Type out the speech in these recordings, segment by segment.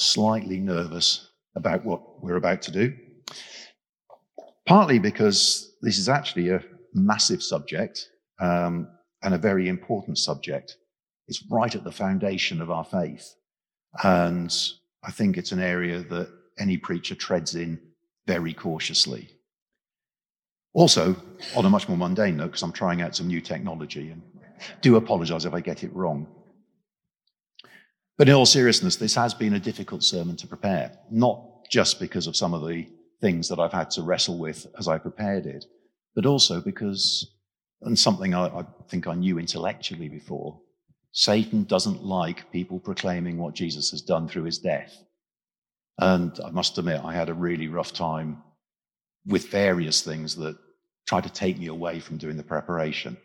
slightly nervous about what we're about to do. Partly because this is actually a massive subject um, and a very important subject. It's right at the foundation of our faith. And I think it's an area that any preacher treads in very cautiously. Also, on a much more mundane note, because I'm trying out some new technology and do apologize if I get it wrong. But in all seriousness, this has been a difficult sermon to prepare, not just because of some of the things that I've had to wrestle with as I prepared it, but also because, and something I, I think I knew intellectually before, Satan doesn't like people proclaiming what Jesus has done through his death. And I must admit, I had a really rough time with various things that tried to take me away from doing the preparation.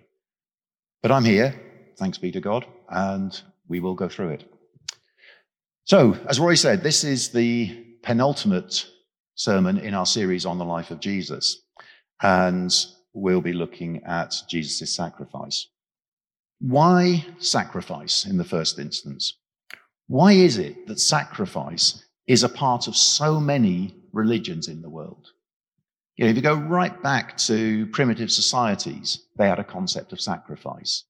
But I'm here, thanks be to God, and we will go through it. So, as Roy said, this is the penultimate sermon in our series on the life of Jesus. And we'll be looking at Jesus' sacrifice. Why sacrifice in the first instance? Why is it that sacrifice is a part of so many religions in the world? You know, if you go right back to primitive societies, they had a concept of sacrifice.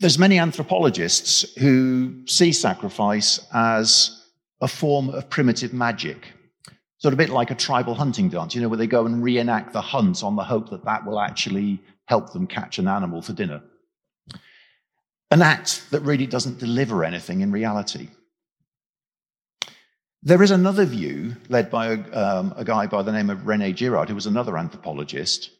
There's many anthropologists who see sacrifice as a form of primitive magic, sort of a bit like a tribal hunting dance, you know, where they go and reenact the hunt on the hope that that will actually help them catch an animal for dinner. An act that really doesn't deliver anything in reality. There is another view led by a, um, a guy by the name of Rene Girard, who was another anthropologist,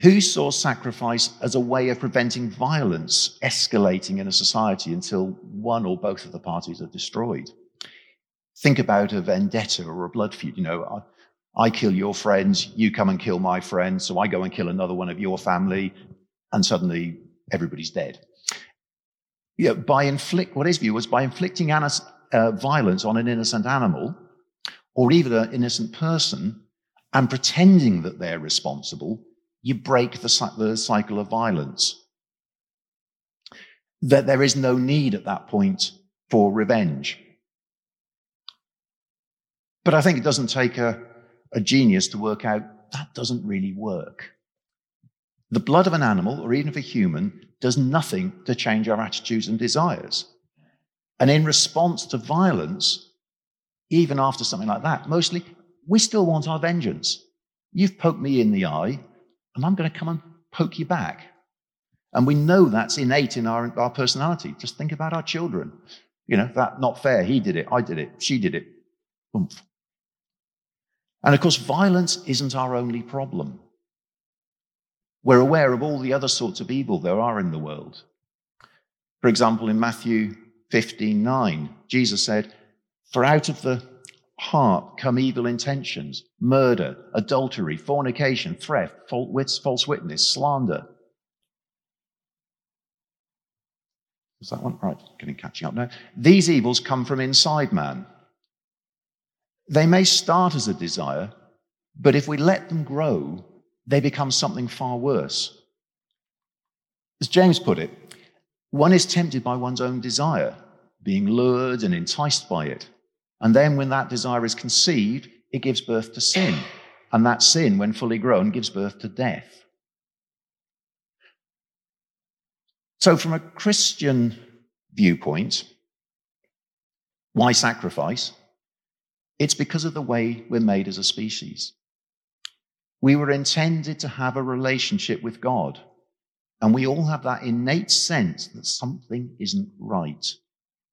who saw sacrifice as a way of preventing violence escalating in a society until one or both of the parties are destroyed. Think about a vendetta or a blood feud. You know, I, I kill your friends, you come and kill my friend, so I go and kill another one of your family, and suddenly everybody's dead. Yeah, by inflict, what his view was by inflicting uh, violence on an innocent animal or even an innocent person and pretending that they're responsible, you break the, the cycle of violence. That there is no need at that point for revenge. But I think it doesn't take a, a genius to work out that doesn't really work. The blood of an animal, or even of a human, does nothing to change our attitudes and desires. And in response to violence, even after something like that, mostly we still want our vengeance. You've poked me in the eye, and I'm going to come and poke you back. And we know that's innate in our, our personality. Just think about our children. You know, that not fair. He did it. I did it. She did it. Oomph. And of course, violence isn't our only problem. We're aware of all the other sorts of evil there are in the world. For example, in Matthew 15:9, Jesus said, For out of the heart come evil intentions, murder, adultery, fornication, theft, false witness, slander. Is that one? Right, getting catching up now. These evils come from inside man. They may start as a desire, but if we let them grow, they become something far worse. As James put it, one is tempted by one's own desire, being lured and enticed by it. And then when that desire is conceived, it gives birth to sin. And that sin, when fully grown, gives birth to death. So, from a Christian viewpoint, why sacrifice? It's because of the way we're made as a species. We were intended to have a relationship with God. And we all have that innate sense that something isn't right.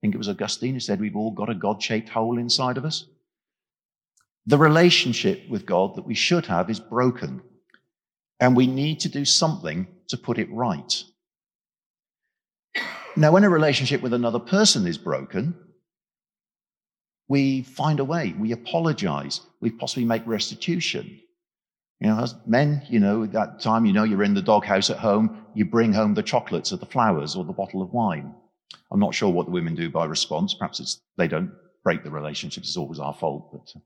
Think it was Augustine who said we've all got a God shaped hole inside of us. The relationship with God that we should have is broken. And we need to do something to put it right. Now, when a relationship with another person is broken, we find a way, we apologize, we possibly make restitution. You know, as men, you know, that time, you know, you're in the doghouse at home, you bring home the chocolates or the flowers or the bottle of wine. I'm not sure what the women do by response. Perhaps it's they don't break the relationships. It's always our fault. But, uh,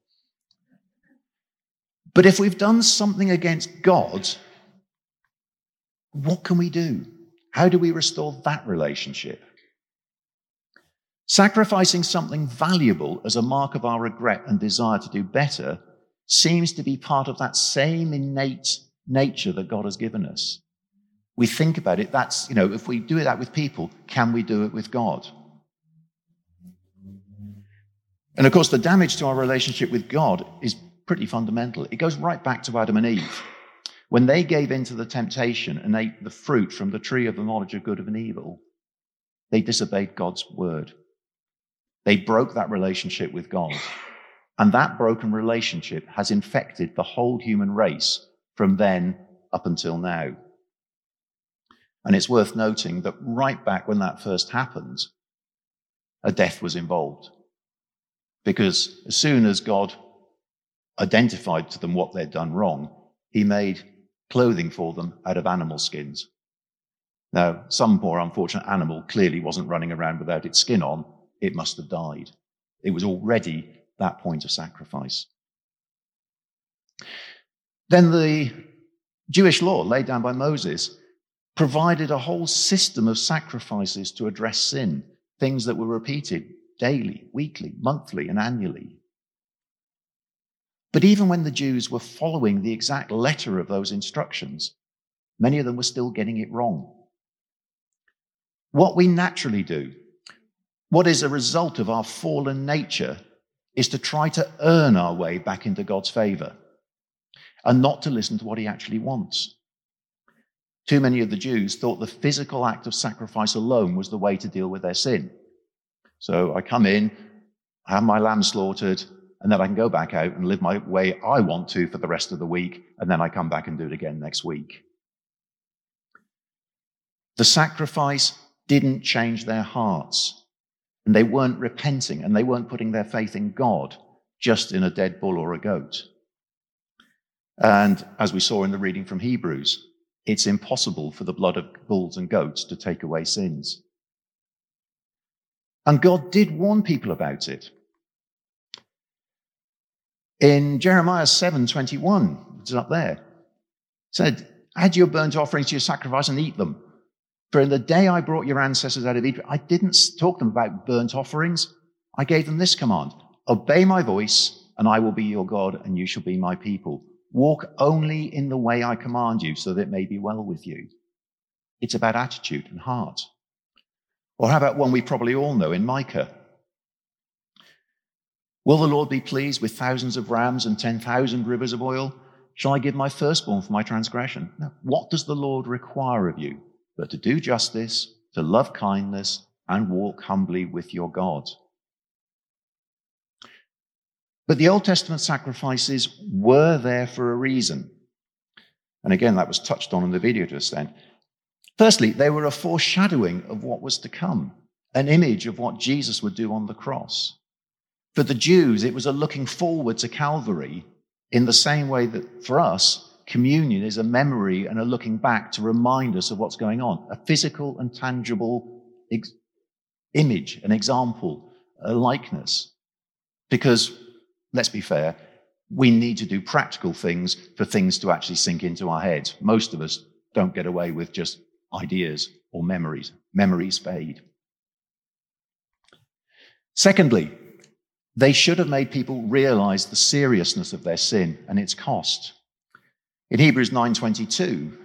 but if we've done something against God, what can we do? How do we restore that relationship? Sacrificing something valuable as a mark of our regret and desire to do better seems to be part of that same innate nature that God has given us. We think about it, that's, you know, if we do that with people, can we do it with God? And of course, the damage to our relationship with God is pretty fundamental. It goes right back to Adam and Eve. When they gave in to the temptation and ate the fruit from the tree of the knowledge of good and evil, they disobeyed God's word. They broke that relationship with God. And that broken relationship has infected the whole human race from then up until now. And it's worth noting that right back when that first happened, a death was involved. Because as soon as God identified to them what they'd done wrong, he made clothing for them out of animal skins. Now, some poor unfortunate animal clearly wasn't running around without its skin on. It must have died. It was already that point of sacrifice. Then the Jewish law laid down by Moses provided a whole system of sacrifices to address sin, things that were repeated daily, weekly, monthly, and annually. But even when the Jews were following the exact letter of those instructions, many of them were still getting it wrong. What we naturally do, what is a result of our fallen nature, is to try to earn our way back into God's favor and not to listen to what he actually wants. Too many of the Jews thought the physical act of sacrifice alone was the way to deal with their sin. So I come in, have my lamb slaughtered, and then I can go back out and live my way I want to for the rest of the week, and then I come back and do it again next week. The sacrifice didn't change their hearts, and they weren't repenting, and they weren't putting their faith in God, just in a dead bull or a goat. And as we saw in the reading from Hebrews, it's impossible for the blood of bulls and goats to take away sins. And God did warn people about it. In Jeremiah 7:21, it's up there. said, Add your burnt offerings to your sacrifice and eat them. For in the day I brought your ancestors out of Egypt, I didn't talk to them about burnt offerings. I gave them this command Obey my voice, and I will be your God, and you shall be my people. Walk only in the way I command you, so that it may be well with you. It's about attitude and heart. Or how about one we probably all know in Micah? Will the Lord be pleased with thousands of rams and 10,000 rivers of oil? Shall I give my firstborn for my transgression? Now, what does the Lord require of you? But to do justice, to love kindness, and walk humbly with your God. But the Old Testament sacrifices were there for a reason. And again, that was touched on in the video just then. Firstly, they were a foreshadowing of what was to come, an image of what Jesus would do on the cross. For the Jews, it was a looking forward to Calvary in the same way that for us, communion is a memory and a looking back to remind us of what's going on, a physical and tangible ex- image, an example, a likeness. Because, let's be fair, we need to do practical things for things to actually sink into our heads. Most of us don't get away with just ideas or memories. Memories fade. Secondly, they should have made people realize the seriousness of their sin and its cost. In Hebrews 9:22,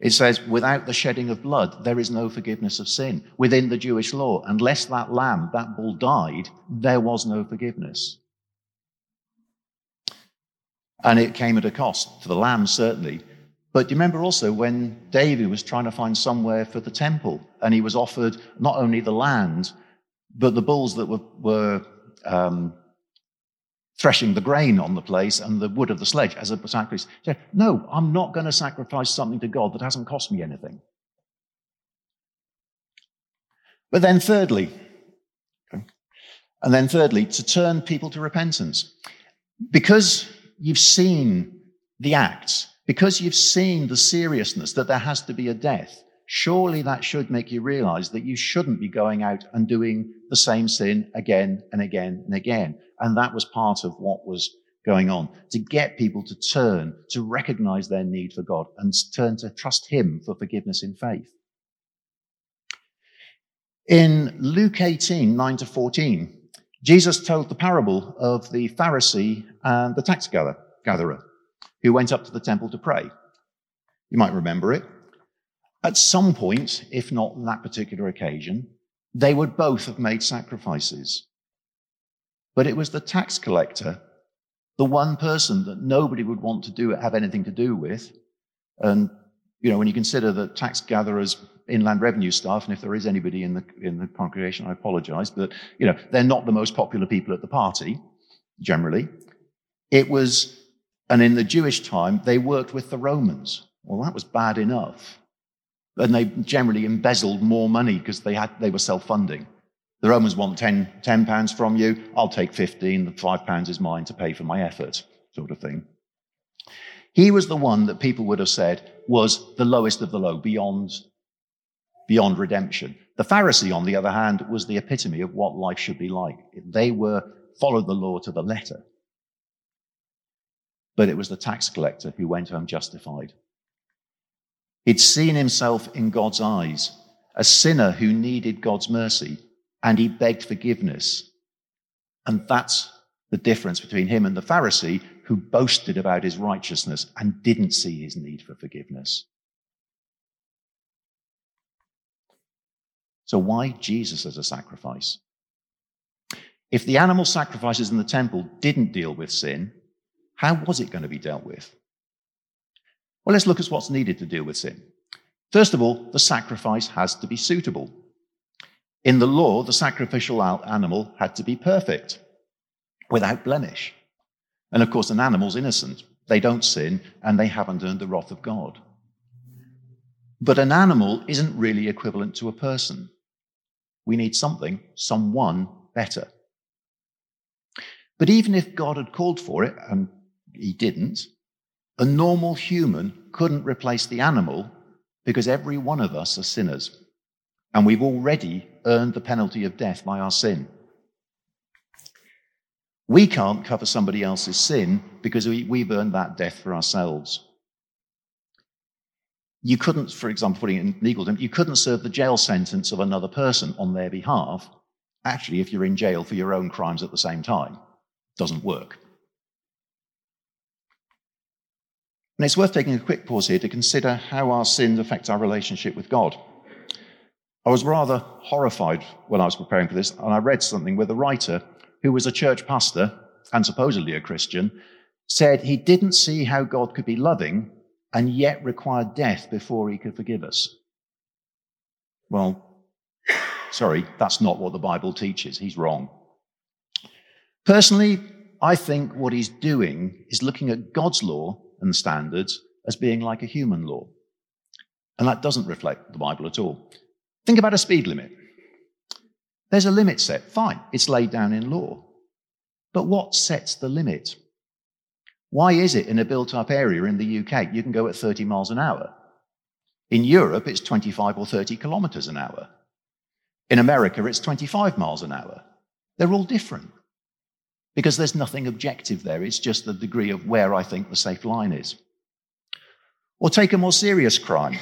it says, without the shedding of blood, there is no forgiveness of sin. Within the Jewish law, unless that lamb, that bull died, there was no forgiveness. And it came at a cost to the lamb, certainly, but you remember also when David was trying to find somewhere for the temple and he was offered not only the land, but the bulls that were, were um, threshing the grain on the place and the wood of the sledge as a sacrifice? He said, No, I'm not going to sacrifice something to God that hasn't cost me anything. But then, thirdly, and then thirdly, to turn people to repentance. Because you've seen the acts, because you've seen the seriousness that there has to be a death, surely that should make you realize that you shouldn't be going out and doing the same sin again and again and again. And that was part of what was going on to get people to turn, to recognize their need for God and turn to trust Him for forgiveness in faith. In Luke 18, 9 to 14, Jesus told the parable of the Pharisee and the tax gatherer who went up to the temple to pray. You might remember it. At some point, if not that particular occasion, they would both have made sacrifices. But it was the tax collector, the one person that nobody would want to do have anything to do with. And, you know, when you consider the tax gatherers, inland revenue staff, and if there is anybody in the, in the congregation, I apologize, but, you know, they're not the most popular people at the party, generally. It was, and in the Jewish time, they worked with the Romans. Well, that was bad enough. And they generally embezzled more money because they had, they were self-funding. The Romans want 10, 10 pounds from you. I'll take 15. The five pounds is mine to pay for my effort, sort of thing. He was the one that people would have said was the lowest of the low, beyond, beyond redemption. The Pharisee, on the other hand, was the epitome of what life should be like. They were followed the law to the letter. But it was the tax collector who went home justified. He'd seen himself in God's eyes, a sinner who needed God's mercy, and he begged forgiveness. And that's the difference between him and the Pharisee who boasted about his righteousness and didn't see his need for forgiveness. So, why Jesus as a sacrifice? If the animal sacrifices in the temple didn't deal with sin, how was it going to be dealt with? Well, let's look at what's needed to deal with sin. First of all, the sacrifice has to be suitable. In the law, the sacrificial animal had to be perfect, without blemish. And of course, an animal's innocent. They don't sin, and they haven't earned the wrath of God. But an animal isn't really equivalent to a person. We need something, someone better. But even if God had called for it, and he didn't, a normal human couldn't replace the animal because every one of us are sinners. And we've already earned the penalty of death by our sin. We can't cover somebody else's sin because we, we've earned that death for ourselves. You couldn't, for example, putting it in legal terms, you couldn't serve the jail sentence of another person on their behalf, actually, if you're in jail for your own crimes at the same time. Doesn't work. And it's worth taking a quick pause here to consider how our sins affect our relationship with God. I was rather horrified when I was preparing for this, and I read something where the writer, who was a church pastor and supposedly a Christian, said he didn't see how God could be loving and yet require death before he could forgive us. Well, sorry, that's not what the Bible teaches. He's wrong. Personally, I think what he's doing is looking at God's law and standards as being like a human law. And that doesn't reflect the Bible at all. Think about a speed limit. There's a limit set, fine, it's laid down in law. But what sets the limit? Why is it in a built up area in the UK you can go at 30 miles an hour? In Europe, it's 25 or 30 kilometers an hour. In America, it's 25 miles an hour. They're all different because there's nothing objective there. It's just the degree of where I think the safe line is. Or take a more serious crime.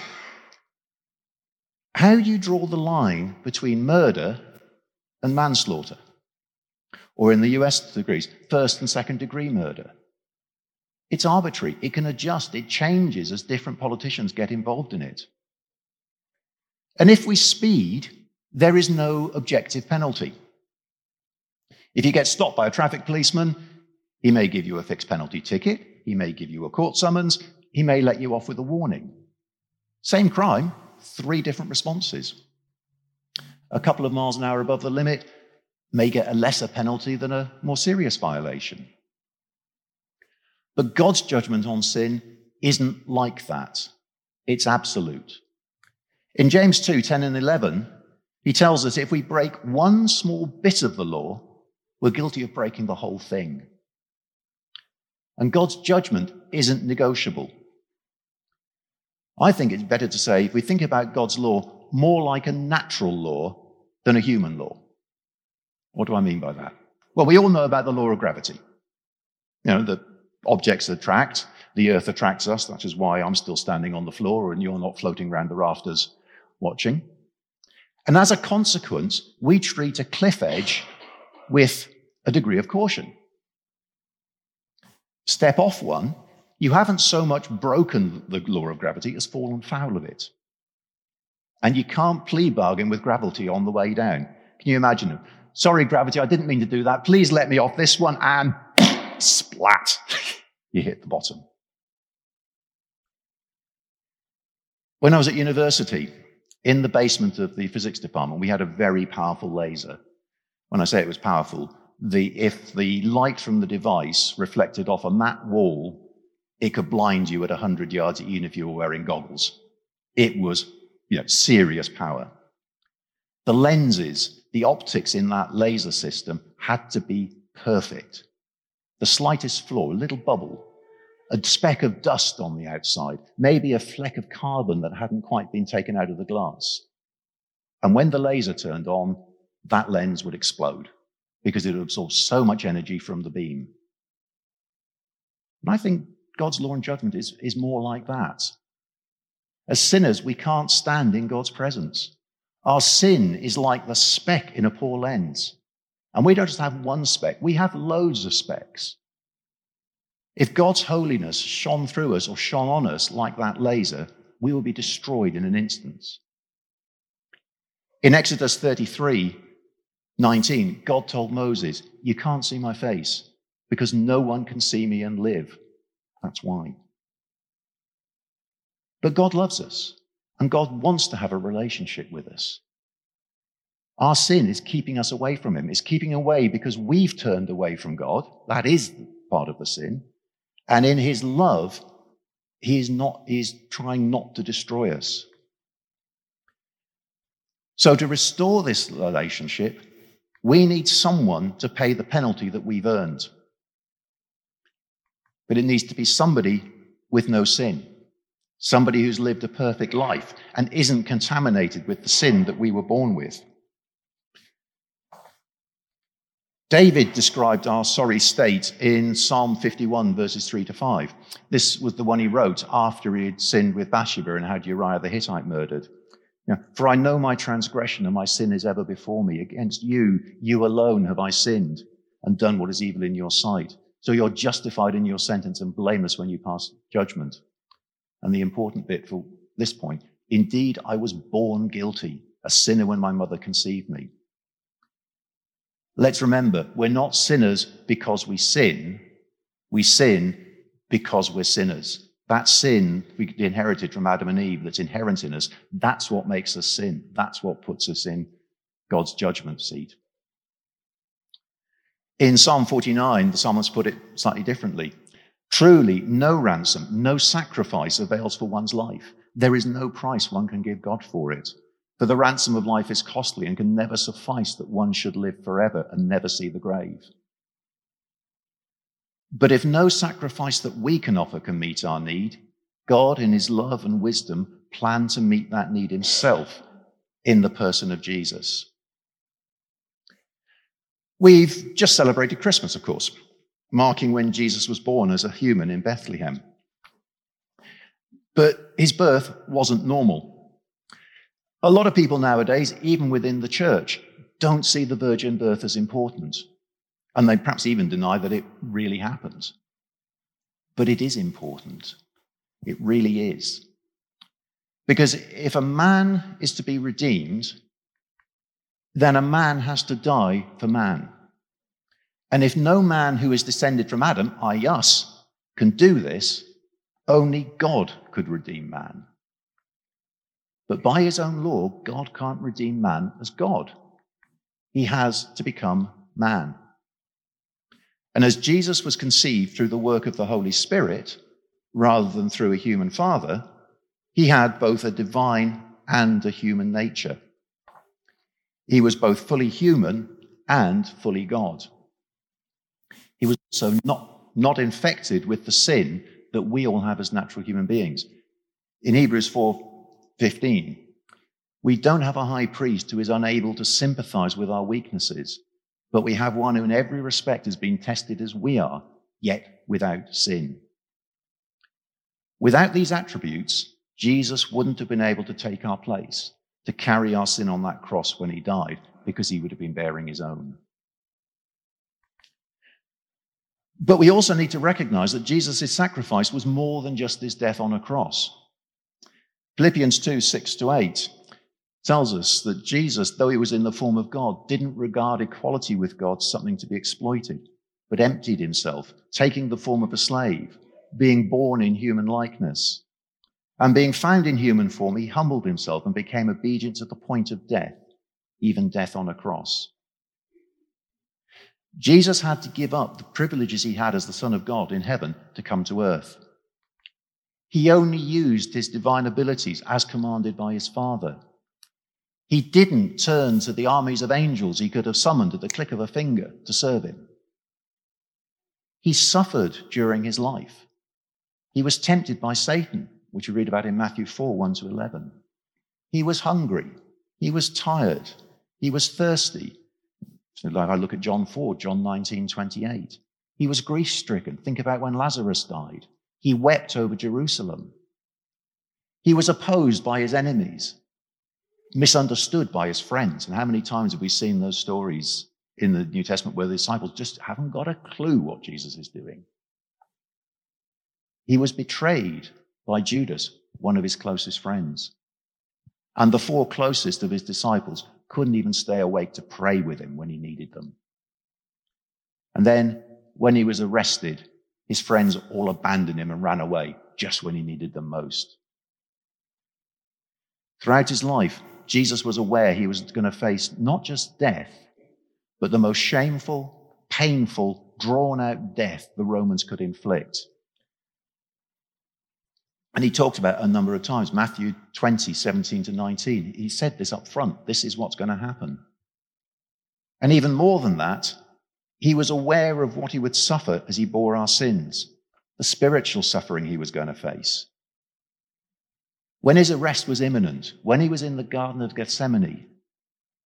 How do you draw the line between murder and manslaughter? Or in the US degrees, first and second degree murder? It's arbitrary. It can adjust. It changes as different politicians get involved in it. And if we speed, there is no objective penalty. If you get stopped by a traffic policeman, he may give you a fixed penalty ticket, he may give you a court summons, he may let you off with a warning. Same crime, three different responses. A couple of miles an hour above the limit may get a lesser penalty than a more serious violation. But God's judgment on sin isn't like that. It's absolute. In James 2 10 and 11, he tells us if we break one small bit of the law, we're guilty of breaking the whole thing. And God's judgment isn't negotiable. I think it's better to say, if we think about God's law, more like a natural law than a human law. What do I mean by that? Well, we all know about the law of gravity. You know, that objects attract, the earth attracts us. That is why I'm still standing on the floor and you're not floating around the rafters watching. And as a consequence, we treat a cliff edge with a degree of caution. Step off one, you haven't so much broken the law of gravity as fallen foul of it. And you can't plea bargain with gravity on the way down. Can you imagine? Sorry, gravity, I didn't mean to do that. Please let me off this one. And splat, you hit the bottom. When I was at university, in the basement of the physics department, we had a very powerful laser. When I say it was powerful, the, if the light from the device reflected off a matte wall, it could blind you at 100 yards even if you were wearing goggles. It was you know, serious power. The lenses, the optics in that laser system had to be perfect. The slightest flaw, a little bubble, a speck of dust on the outside, maybe a fleck of carbon that hadn't quite been taken out of the glass. And when the laser turned on, that lens would explode because it would absorb so much energy from the beam. And I think God's law and judgment is, is more like that. As sinners, we can't stand in God's presence. Our sin is like the speck in a poor lens. And we don't just have one speck, we have loads of specks. If God's holiness shone through us or shone on us like that laser, we will be destroyed in an instant. In Exodus 33 19, God told Moses, You can't see my face because no one can see me and live. That's why. But God loves us and God wants to have a relationship with us. Our sin is keeping us away from Him. It's keeping away because we've turned away from God. That is part of the sin. And in his love, he is not, he's trying not to destroy us. So to restore this relationship, we need someone to pay the penalty that we've earned. But it needs to be somebody with no sin. Somebody who's lived a perfect life and isn't contaminated with the sin that we were born with. David described our sorry state in Psalm 51, verses 3 to 5. This was the one he wrote after he had sinned with Bathsheba and had Uriah the Hittite murdered. For I know my transgression and my sin is ever before me. Against you, you alone have I sinned and done what is evil in your sight. So you're justified in your sentence and blameless when you pass judgment. And the important bit for this point, indeed, I was born guilty, a sinner when my mother conceived me. Let's remember, we're not sinners because we sin. We sin because we're sinners. That sin we inherited from Adam and Eve that's inherent in us, that's what makes us sin. That's what puts us in God's judgment seat. In Psalm 49, the psalmist put it slightly differently. Truly, no ransom, no sacrifice avails for one's life. There is no price one can give God for it. For the ransom of life is costly and can never suffice that one should live forever and never see the grave. But if no sacrifice that we can offer can meet our need, God, in his love and wisdom, planned to meet that need himself in the person of Jesus. We've just celebrated Christmas, of course, marking when Jesus was born as a human in Bethlehem. But his birth wasn't normal. A lot of people nowadays, even within the church, don't see the virgin birth as important. And they perhaps even deny that it really happened. But it is important. It really is. Because if a man is to be redeemed, then a man has to die for man. And if no man who is descended from Adam, i.e., us, can do this, only God could redeem man. But by his own law, God can't redeem man as God. He has to become man. And as Jesus was conceived through the work of the Holy Spirit, rather than through a human father, he had both a divine and a human nature. He was both fully human and fully God. Also not, not infected with the sin that we all have as natural human beings. In Hebrews 4 15. We don't have a high priest who is unable to sympathize with our weaknesses, but we have one who in every respect has been tested as we are, yet without sin. Without these attributes, Jesus wouldn't have been able to take our place. to carry our sin on that cross when he died because he would have been bearing his own. But we also need to recognize that Jesus' sacrifice was more than just his death on a cross. Philippians 2 6 to 8 tells us that Jesus, though he was in the form of God, didn't regard equality with God something to be exploited, but emptied himself, taking the form of a slave, being born in human likeness. And being found in human form, he humbled himself and became obedient to the point of death, even death on a cross. Jesus had to give up the privileges he had as the Son of God in heaven to come to earth. He only used his divine abilities as commanded by his Father. He didn't turn to the armies of angels he could have summoned at the click of a finger to serve him. He suffered during his life. He was tempted by Satan, which you read about in Matthew 4 1 to 11. He was hungry. He was tired. He was thirsty. So like I look at John 4, John 19 28. He was grief stricken. Think about when Lazarus died. He wept over Jerusalem. He was opposed by his enemies misunderstood by his friends. And how many times have we seen those stories in the New Testament where the disciples just haven't got a clue what Jesus is doing? He was betrayed by Judas, one of his closest friends. And the four closest of his disciples couldn't even stay awake to pray with him when he needed them. And then when he was arrested, his friends all abandoned him and ran away just when he needed them most. Throughout his life, Jesus was aware he was going to face not just death, but the most shameful, painful, drawn out death the Romans could inflict. And he talked about a number of times, Matthew 20, 17 to 19. He said this up front this is what's going to happen. And even more than that, he was aware of what he would suffer as he bore our sins, the spiritual suffering he was going to face. When his arrest was imminent, when he was in the Garden of Gethsemane,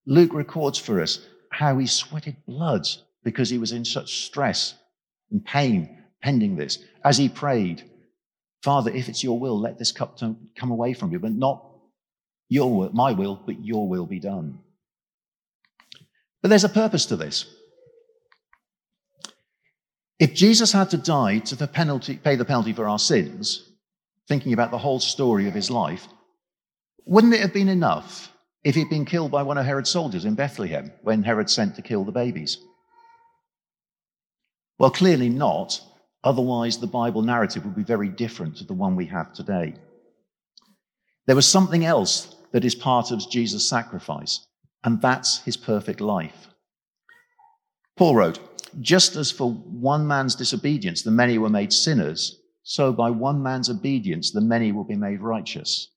Luke records for us how he sweated blood because he was in such stress and pain pending this. As he prayed, Father, if it's your will, let this cup come away from you, but not your will, my will, but your will be done. But there's a purpose to this. If Jesus had to die to the penalty, pay the penalty for our sins, thinking about the whole story of his life, wouldn't it have been enough if he'd been killed by one of Herod's soldiers in Bethlehem when Herod sent to kill the babies? Well, clearly not, Otherwise, the Bible narrative would be very different to the one we have today. There was something else that is part of Jesus' sacrifice, and that's his perfect life. Paul wrote, Just as for one man's disobedience the many were made sinners, so by one man's obedience the many will be made righteous.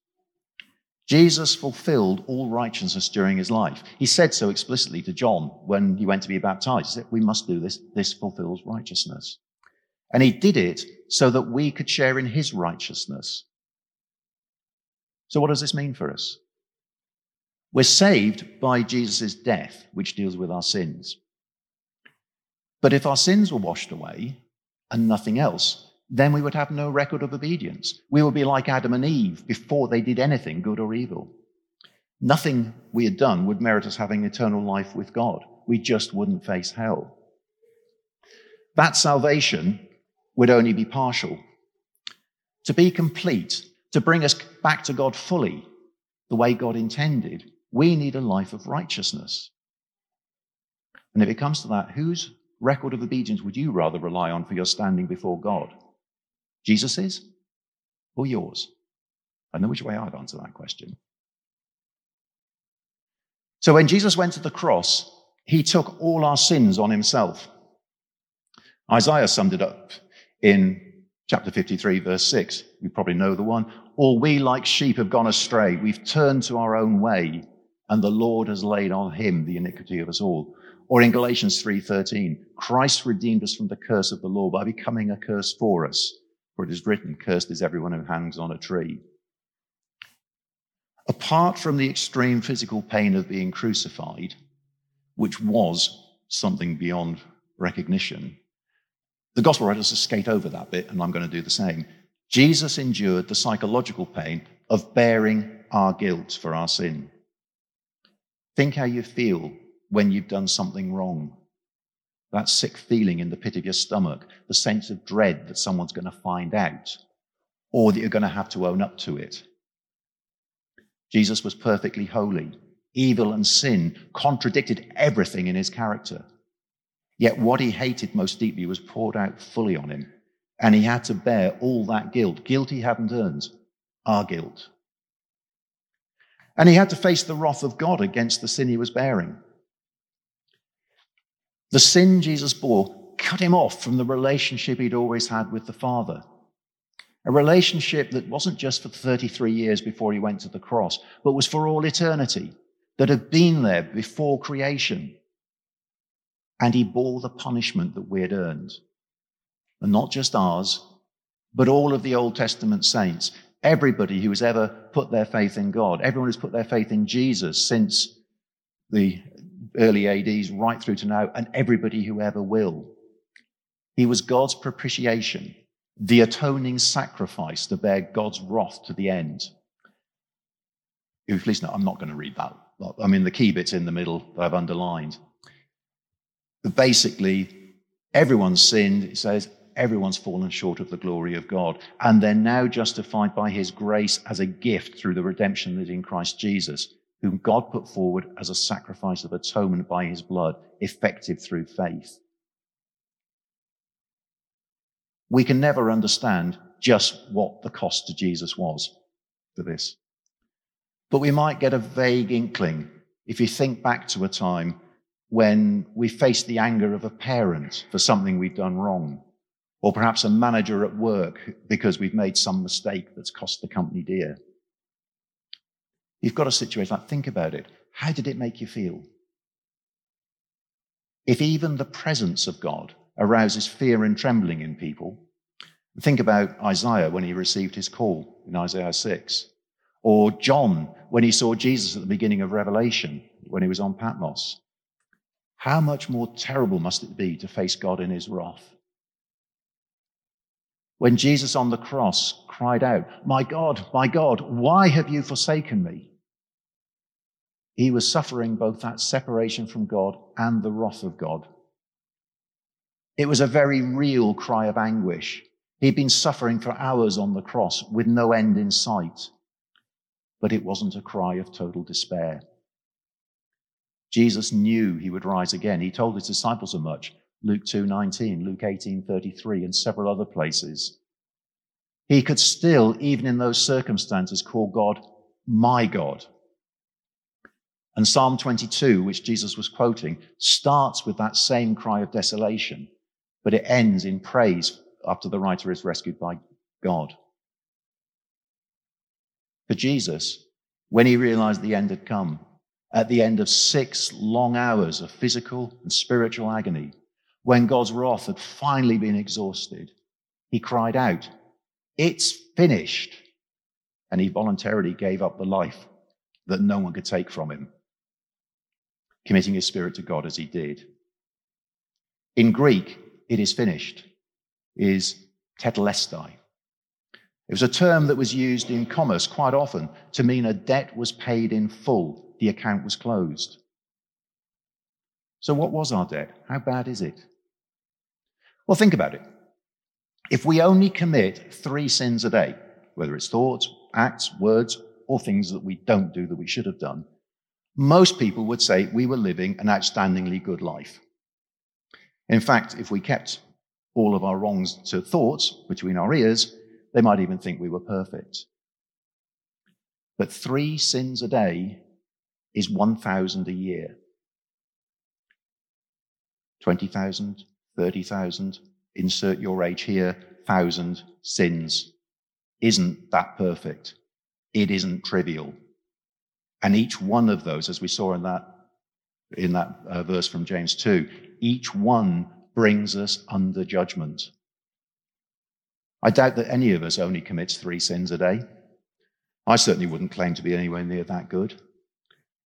Jesus fulfilled all righteousness during his life. He said so explicitly to John when he went to be baptized. He said, We must do this. This fulfills righteousness. And he did it so that we could share in his righteousness. So, what does this mean for us? We're saved by Jesus' death, which deals with our sins. But if our sins were washed away and nothing else, then we would have no record of obedience. We would be like Adam and Eve before they did anything, good or evil. Nothing we had done would merit us having eternal life with God. We just wouldn't face hell. That salvation would only be partial. To be complete, to bring us back to God fully, the way God intended, we need a life of righteousness. And if it comes to that, whose record of obedience would you rather rely on for your standing before God? Jesus's or yours? I know which way I'd answer that question. So when Jesus went to the cross, he took all our sins on himself. Isaiah summed it up in chapter 53, verse 6. You probably know the one. All we like sheep have gone astray. We've turned to our own way, and the Lord has laid on him the iniquity of us all. Or in Galatians 3:13, Christ redeemed us from the curse of the law by becoming a curse for us. For it is written, cursed is everyone who hangs on a tree. Apart from the extreme physical pain of being crucified, which was something beyond recognition, the gospel writers just skate over that bit, and I'm going to do the same. Jesus endured the psychological pain of bearing our guilt for our sin. Think how you feel when you've done something wrong. That sick feeling in the pit of your stomach, the sense of dread that someone's going to find out, or that you're going to have to own up to it. Jesus was perfectly holy. Evil and sin contradicted everything in his character. Yet what he hated most deeply was poured out fully on him. And he had to bear all that guilt. Guilt he hadn't earned, our guilt. And he had to face the wrath of God against the sin he was bearing. The sin Jesus bore cut him off from the relationship he'd always had with the Father. A relationship that wasn't just for 33 years before he went to the cross, but was for all eternity, that had been there before creation. And he bore the punishment that we had earned. And not just ours, but all of the Old Testament saints. Everybody who has ever put their faith in God, everyone who's put their faith in Jesus since the early ADs right through to now, and everybody who ever will. He was God's propitiation the atoning sacrifice to bear God's wrath to the end. If you please, no, I'm not going to read that. I mean, the key bit's in the middle that I've underlined. But basically, everyone's sinned. It says everyone's fallen short of the glory of God. And they're now justified by his grace as a gift through the redemption that is in Christ Jesus, whom God put forward as a sacrifice of atonement by his blood, effective through faith. we can never understand just what the cost to Jesus was for this. But we might get a vague inkling if you think back to a time when we face the anger of a parent for something we've done wrong, or perhaps a manager at work because we've made some mistake that's cost the company dear. You've got a situation like, think about it. How did it make you feel? If even the presence of God arouses fear and trembling in people. Think about Isaiah when he received his call in Isaiah 6, or John when he saw Jesus at the beginning of Revelation when he was on Patmos. How much more terrible must it be to face God in his wrath? When Jesus on the cross cried out, My God, my God, why have you forsaken me? He was suffering both that separation from God and the wrath of God. It was a very real cry of anguish. He'd been suffering for hours on the cross with no end in sight. But it wasn't a cry of total despair. Jesus knew he would rise again. He told his disciples as much. Luke 2:19, Luke 18:33 and several other places. He could still even in those circumstances call God my God. And Psalm 22, which Jesus was quoting, starts with that same cry of desolation but it ends in praise after the writer is rescued by God. For Jesus, when he realized the end had come, at the end of six long hours of physical and spiritual agony, when God's wrath had finally been exhausted, he cried out, It's finished. And he voluntarily gave up the life that no one could take from him, committing his spirit to God as he did. In Greek, it is finished is tetelestai. It was a term that was used in commerce quite often to mean a debt was paid in full, the account was closed. So, what was our debt? How bad is it? Well, think about it. If we only commit three sins a day, whether it's thoughts, acts, words, or things that we don't do that we should have done, most people would say we were living an outstandingly good life. In fact, if we kept all of our wrongs to thoughts between our ears, they might even think we were perfect. But three sins a day is 1,000 a year. 20,000, 30,000, insert your age here, 1,000 sins. Isn't that perfect? It isn't trivial. And each one of those, as we saw in that, in that uh, verse from James 2, each one brings us under judgment. I doubt that any of us only commits three sins a day. I certainly wouldn't claim to be anywhere near that good.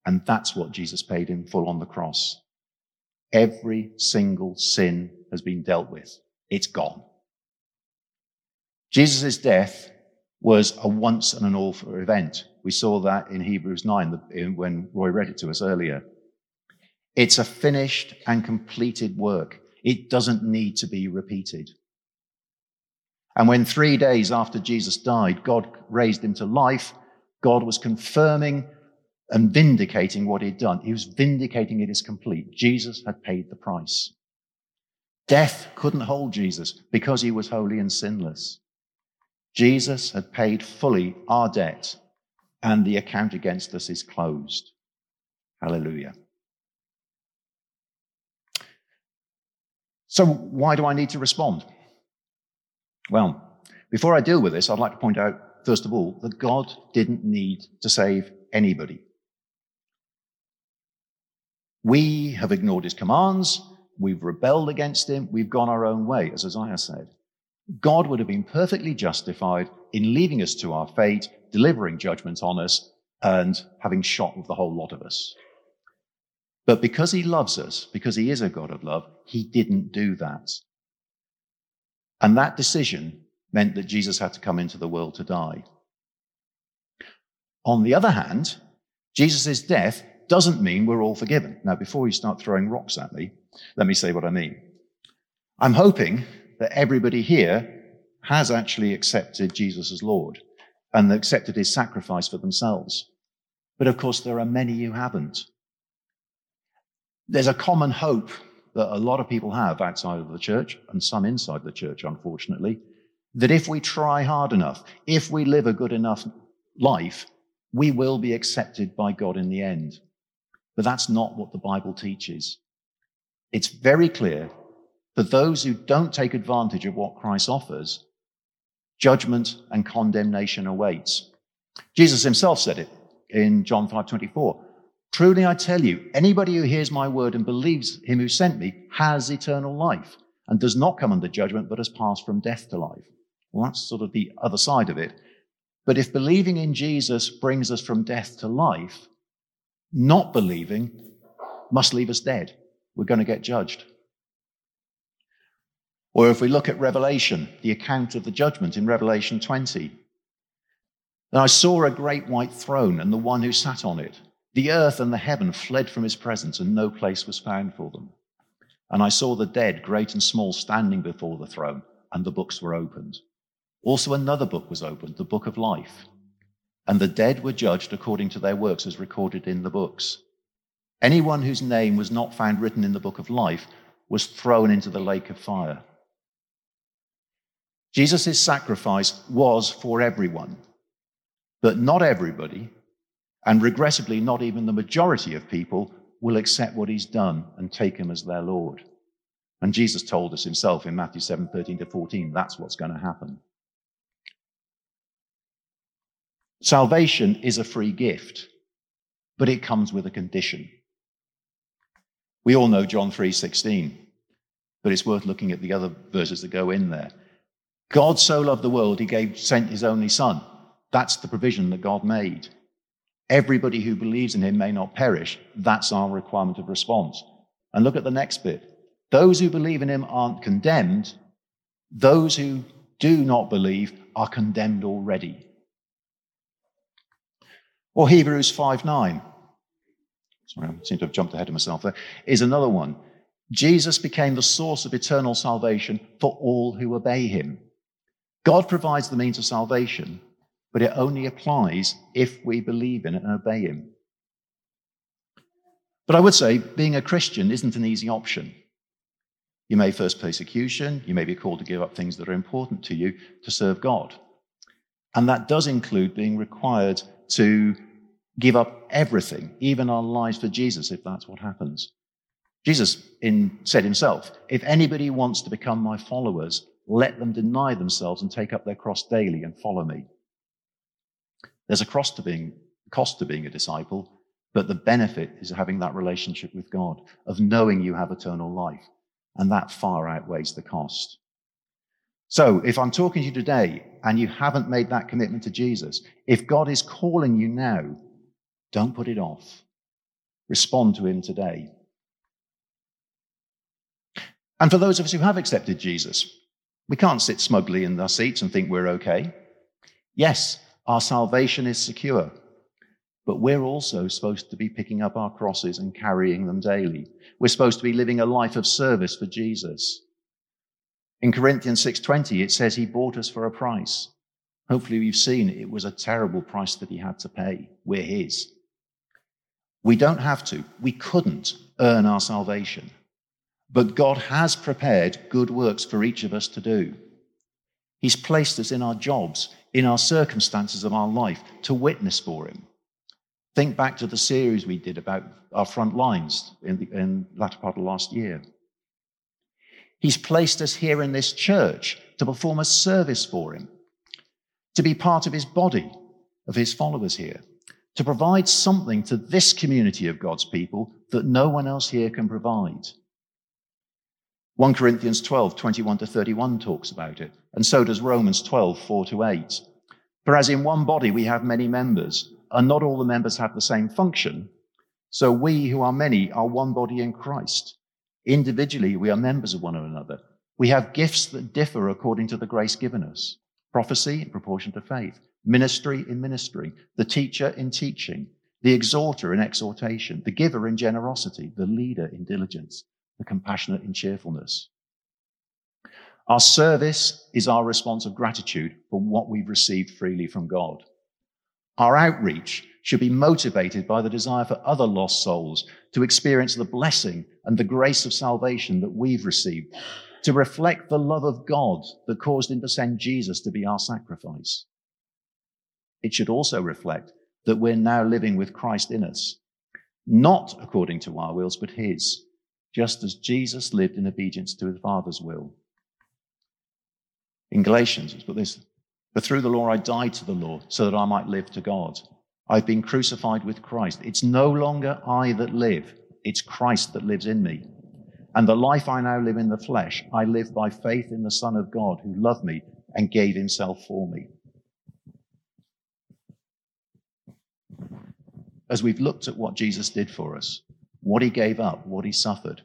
And that's what Jesus paid in full on the cross. Every single sin has been dealt with. It's gone. Jesus' death was a once and an all for event, We saw that in Hebrews 9 when Roy read it to us earlier. It's a finished and completed work. It doesn't need to be repeated. And when three days after Jesus died, God raised him to life, God was confirming and vindicating what he'd done. He was vindicating it as complete. Jesus had paid the price. Death couldn't hold Jesus because he was holy and sinless. Jesus had paid fully our debt, and the account against us is closed. Hallelujah. So, why do I need to respond? Well, before I deal with this, I'd like to point out, first of all, that God didn't need to save anybody. We have ignored his commands, we've rebelled against him, we've gone our own way, as Isaiah said. God would have been perfectly justified in leaving us to our fate, delivering judgment on us, and having shot with the whole lot of us. But because he loves us, because he is a God of love, he didn't do that. And that decision meant that Jesus had to come into the world to die. On the other hand, Jesus' death doesn't mean we're all forgiven. Now, before you start throwing rocks at me, let me say what I mean. I'm hoping that everybody here has actually accepted Jesus as Lord and accepted his sacrifice for themselves. But of course, there are many who haven't. There's a common hope that a lot of people have outside of the church and some inside the church, unfortunately, that if we try hard enough, if we live a good enough life, we will be accepted by God in the end. But that's not what the Bible teaches. It's very clear for those who don't take advantage of what Christ offers, judgment and condemnation awaits. Jesus himself said it in John 5:24. Truly I tell you, anybody who hears my word and believes him who sent me has eternal life and does not come under judgment, but has passed from death to life. Well, that's sort of the other side of it. But if believing in Jesus brings us from death to life, not believing must leave us dead. We're going to get judged. Or if we look at Revelation, the account of the judgment in Revelation 20, then I saw a great white throne and the one who sat on it. The earth and the heaven fled from his presence, and no place was found for them. And I saw the dead, great and small, standing before the throne, and the books were opened. Also, another book was opened, the book of life. And the dead were judged according to their works as recorded in the books. Anyone whose name was not found written in the book of life was thrown into the lake of fire. Jesus' sacrifice was for everyone, but not everybody, and regrettably, not even the majority of people, will accept what he's done and take him as their Lord. And Jesus told us himself in Matthew 7 13 to 14, that's what's going to happen. Salvation is a free gift, but it comes with a condition. We all know John 3:16, but it's worth looking at the other verses that go in there. God so loved the world, he gave, sent his only son. That's the provision that God made. Everybody who believes in him may not perish. That's our requirement of response. And look at the next bit. Those who believe in him aren't condemned. Those who do not believe are condemned already. Or Hebrews 5 9. Sorry, I seem to have jumped ahead of myself there. Is another one. Jesus became the source of eternal salvation for all who obey him. God provides the means of salvation, but it only applies if we believe in it and obey Him. But I would say being a Christian isn't an easy option. You may face persecution, you may be called to give up things that are important to you to serve God. And that does include being required to give up everything, even our lives for Jesus, if that's what happens. Jesus in, said himself, If anybody wants to become my followers, let them deny themselves and take up their cross daily and follow me. There's a cost to being, cost to being a disciple, but the benefit is having that relationship with God, of knowing you have eternal life. And that far outweighs the cost. So if I'm talking to you today and you haven't made that commitment to Jesus, if God is calling you now, don't put it off. Respond to him today. And for those of us who have accepted Jesus, we can't sit smugly in our seats and think we're okay. Yes, our salvation is secure. but we're also supposed to be picking up our crosses and carrying them daily. We're supposed to be living a life of service for Jesus. In Corinthians 6:20 it says he bought us for a price. Hopefully you've seen it was a terrible price that he had to pay. We're his. We don't have to. We couldn't earn our salvation. But God has prepared good works for each of us to do. He's placed us in our jobs, in our circumstances of our life to witness for him. Think back to the series we did about our front lines in the in latter part of last year. He's placed us here in this church to perform a service for him, to be part of his body, of his followers here, to provide something to this community of God's people that no one else here can provide. 1 Corinthians 12, 21 to 31 talks about it, and so does Romans 12, 4 to 8. For as in one body we have many members, and not all the members have the same function, so we who are many are one body in Christ. Individually, we are members of one another. We have gifts that differ according to the grace given us prophecy in proportion to faith, ministry in ministry, the teacher in teaching, the exhorter in exhortation, the giver in generosity, the leader in diligence the compassionate in cheerfulness. Our service is our response of gratitude for what we've received freely from God. Our outreach should be motivated by the desire for other lost souls to experience the blessing and the grace of salvation that we've received, to reflect the love of God that caused him to send Jesus to be our sacrifice. It should also reflect that we're now living with Christ in us, not according to our wills, but his just as Jesus lived in obedience to his Father's will. In Galatians, it's put this But through the law I died to the law so that I might live to God. I've been crucified with Christ. It's no longer I that live, it's Christ that lives in me. And the life I now live in the flesh, I live by faith in the Son of God who loved me and gave himself for me. As we've looked at what Jesus did for us, what he gave up, what he suffered.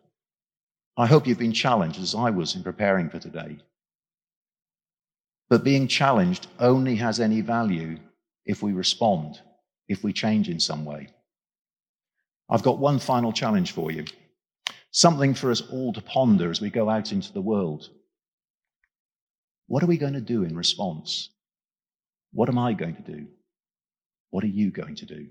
I hope you've been challenged as I was in preparing for today. But being challenged only has any value if we respond, if we change in some way. I've got one final challenge for you, something for us all to ponder as we go out into the world. What are we going to do in response? What am I going to do? What are you going to do?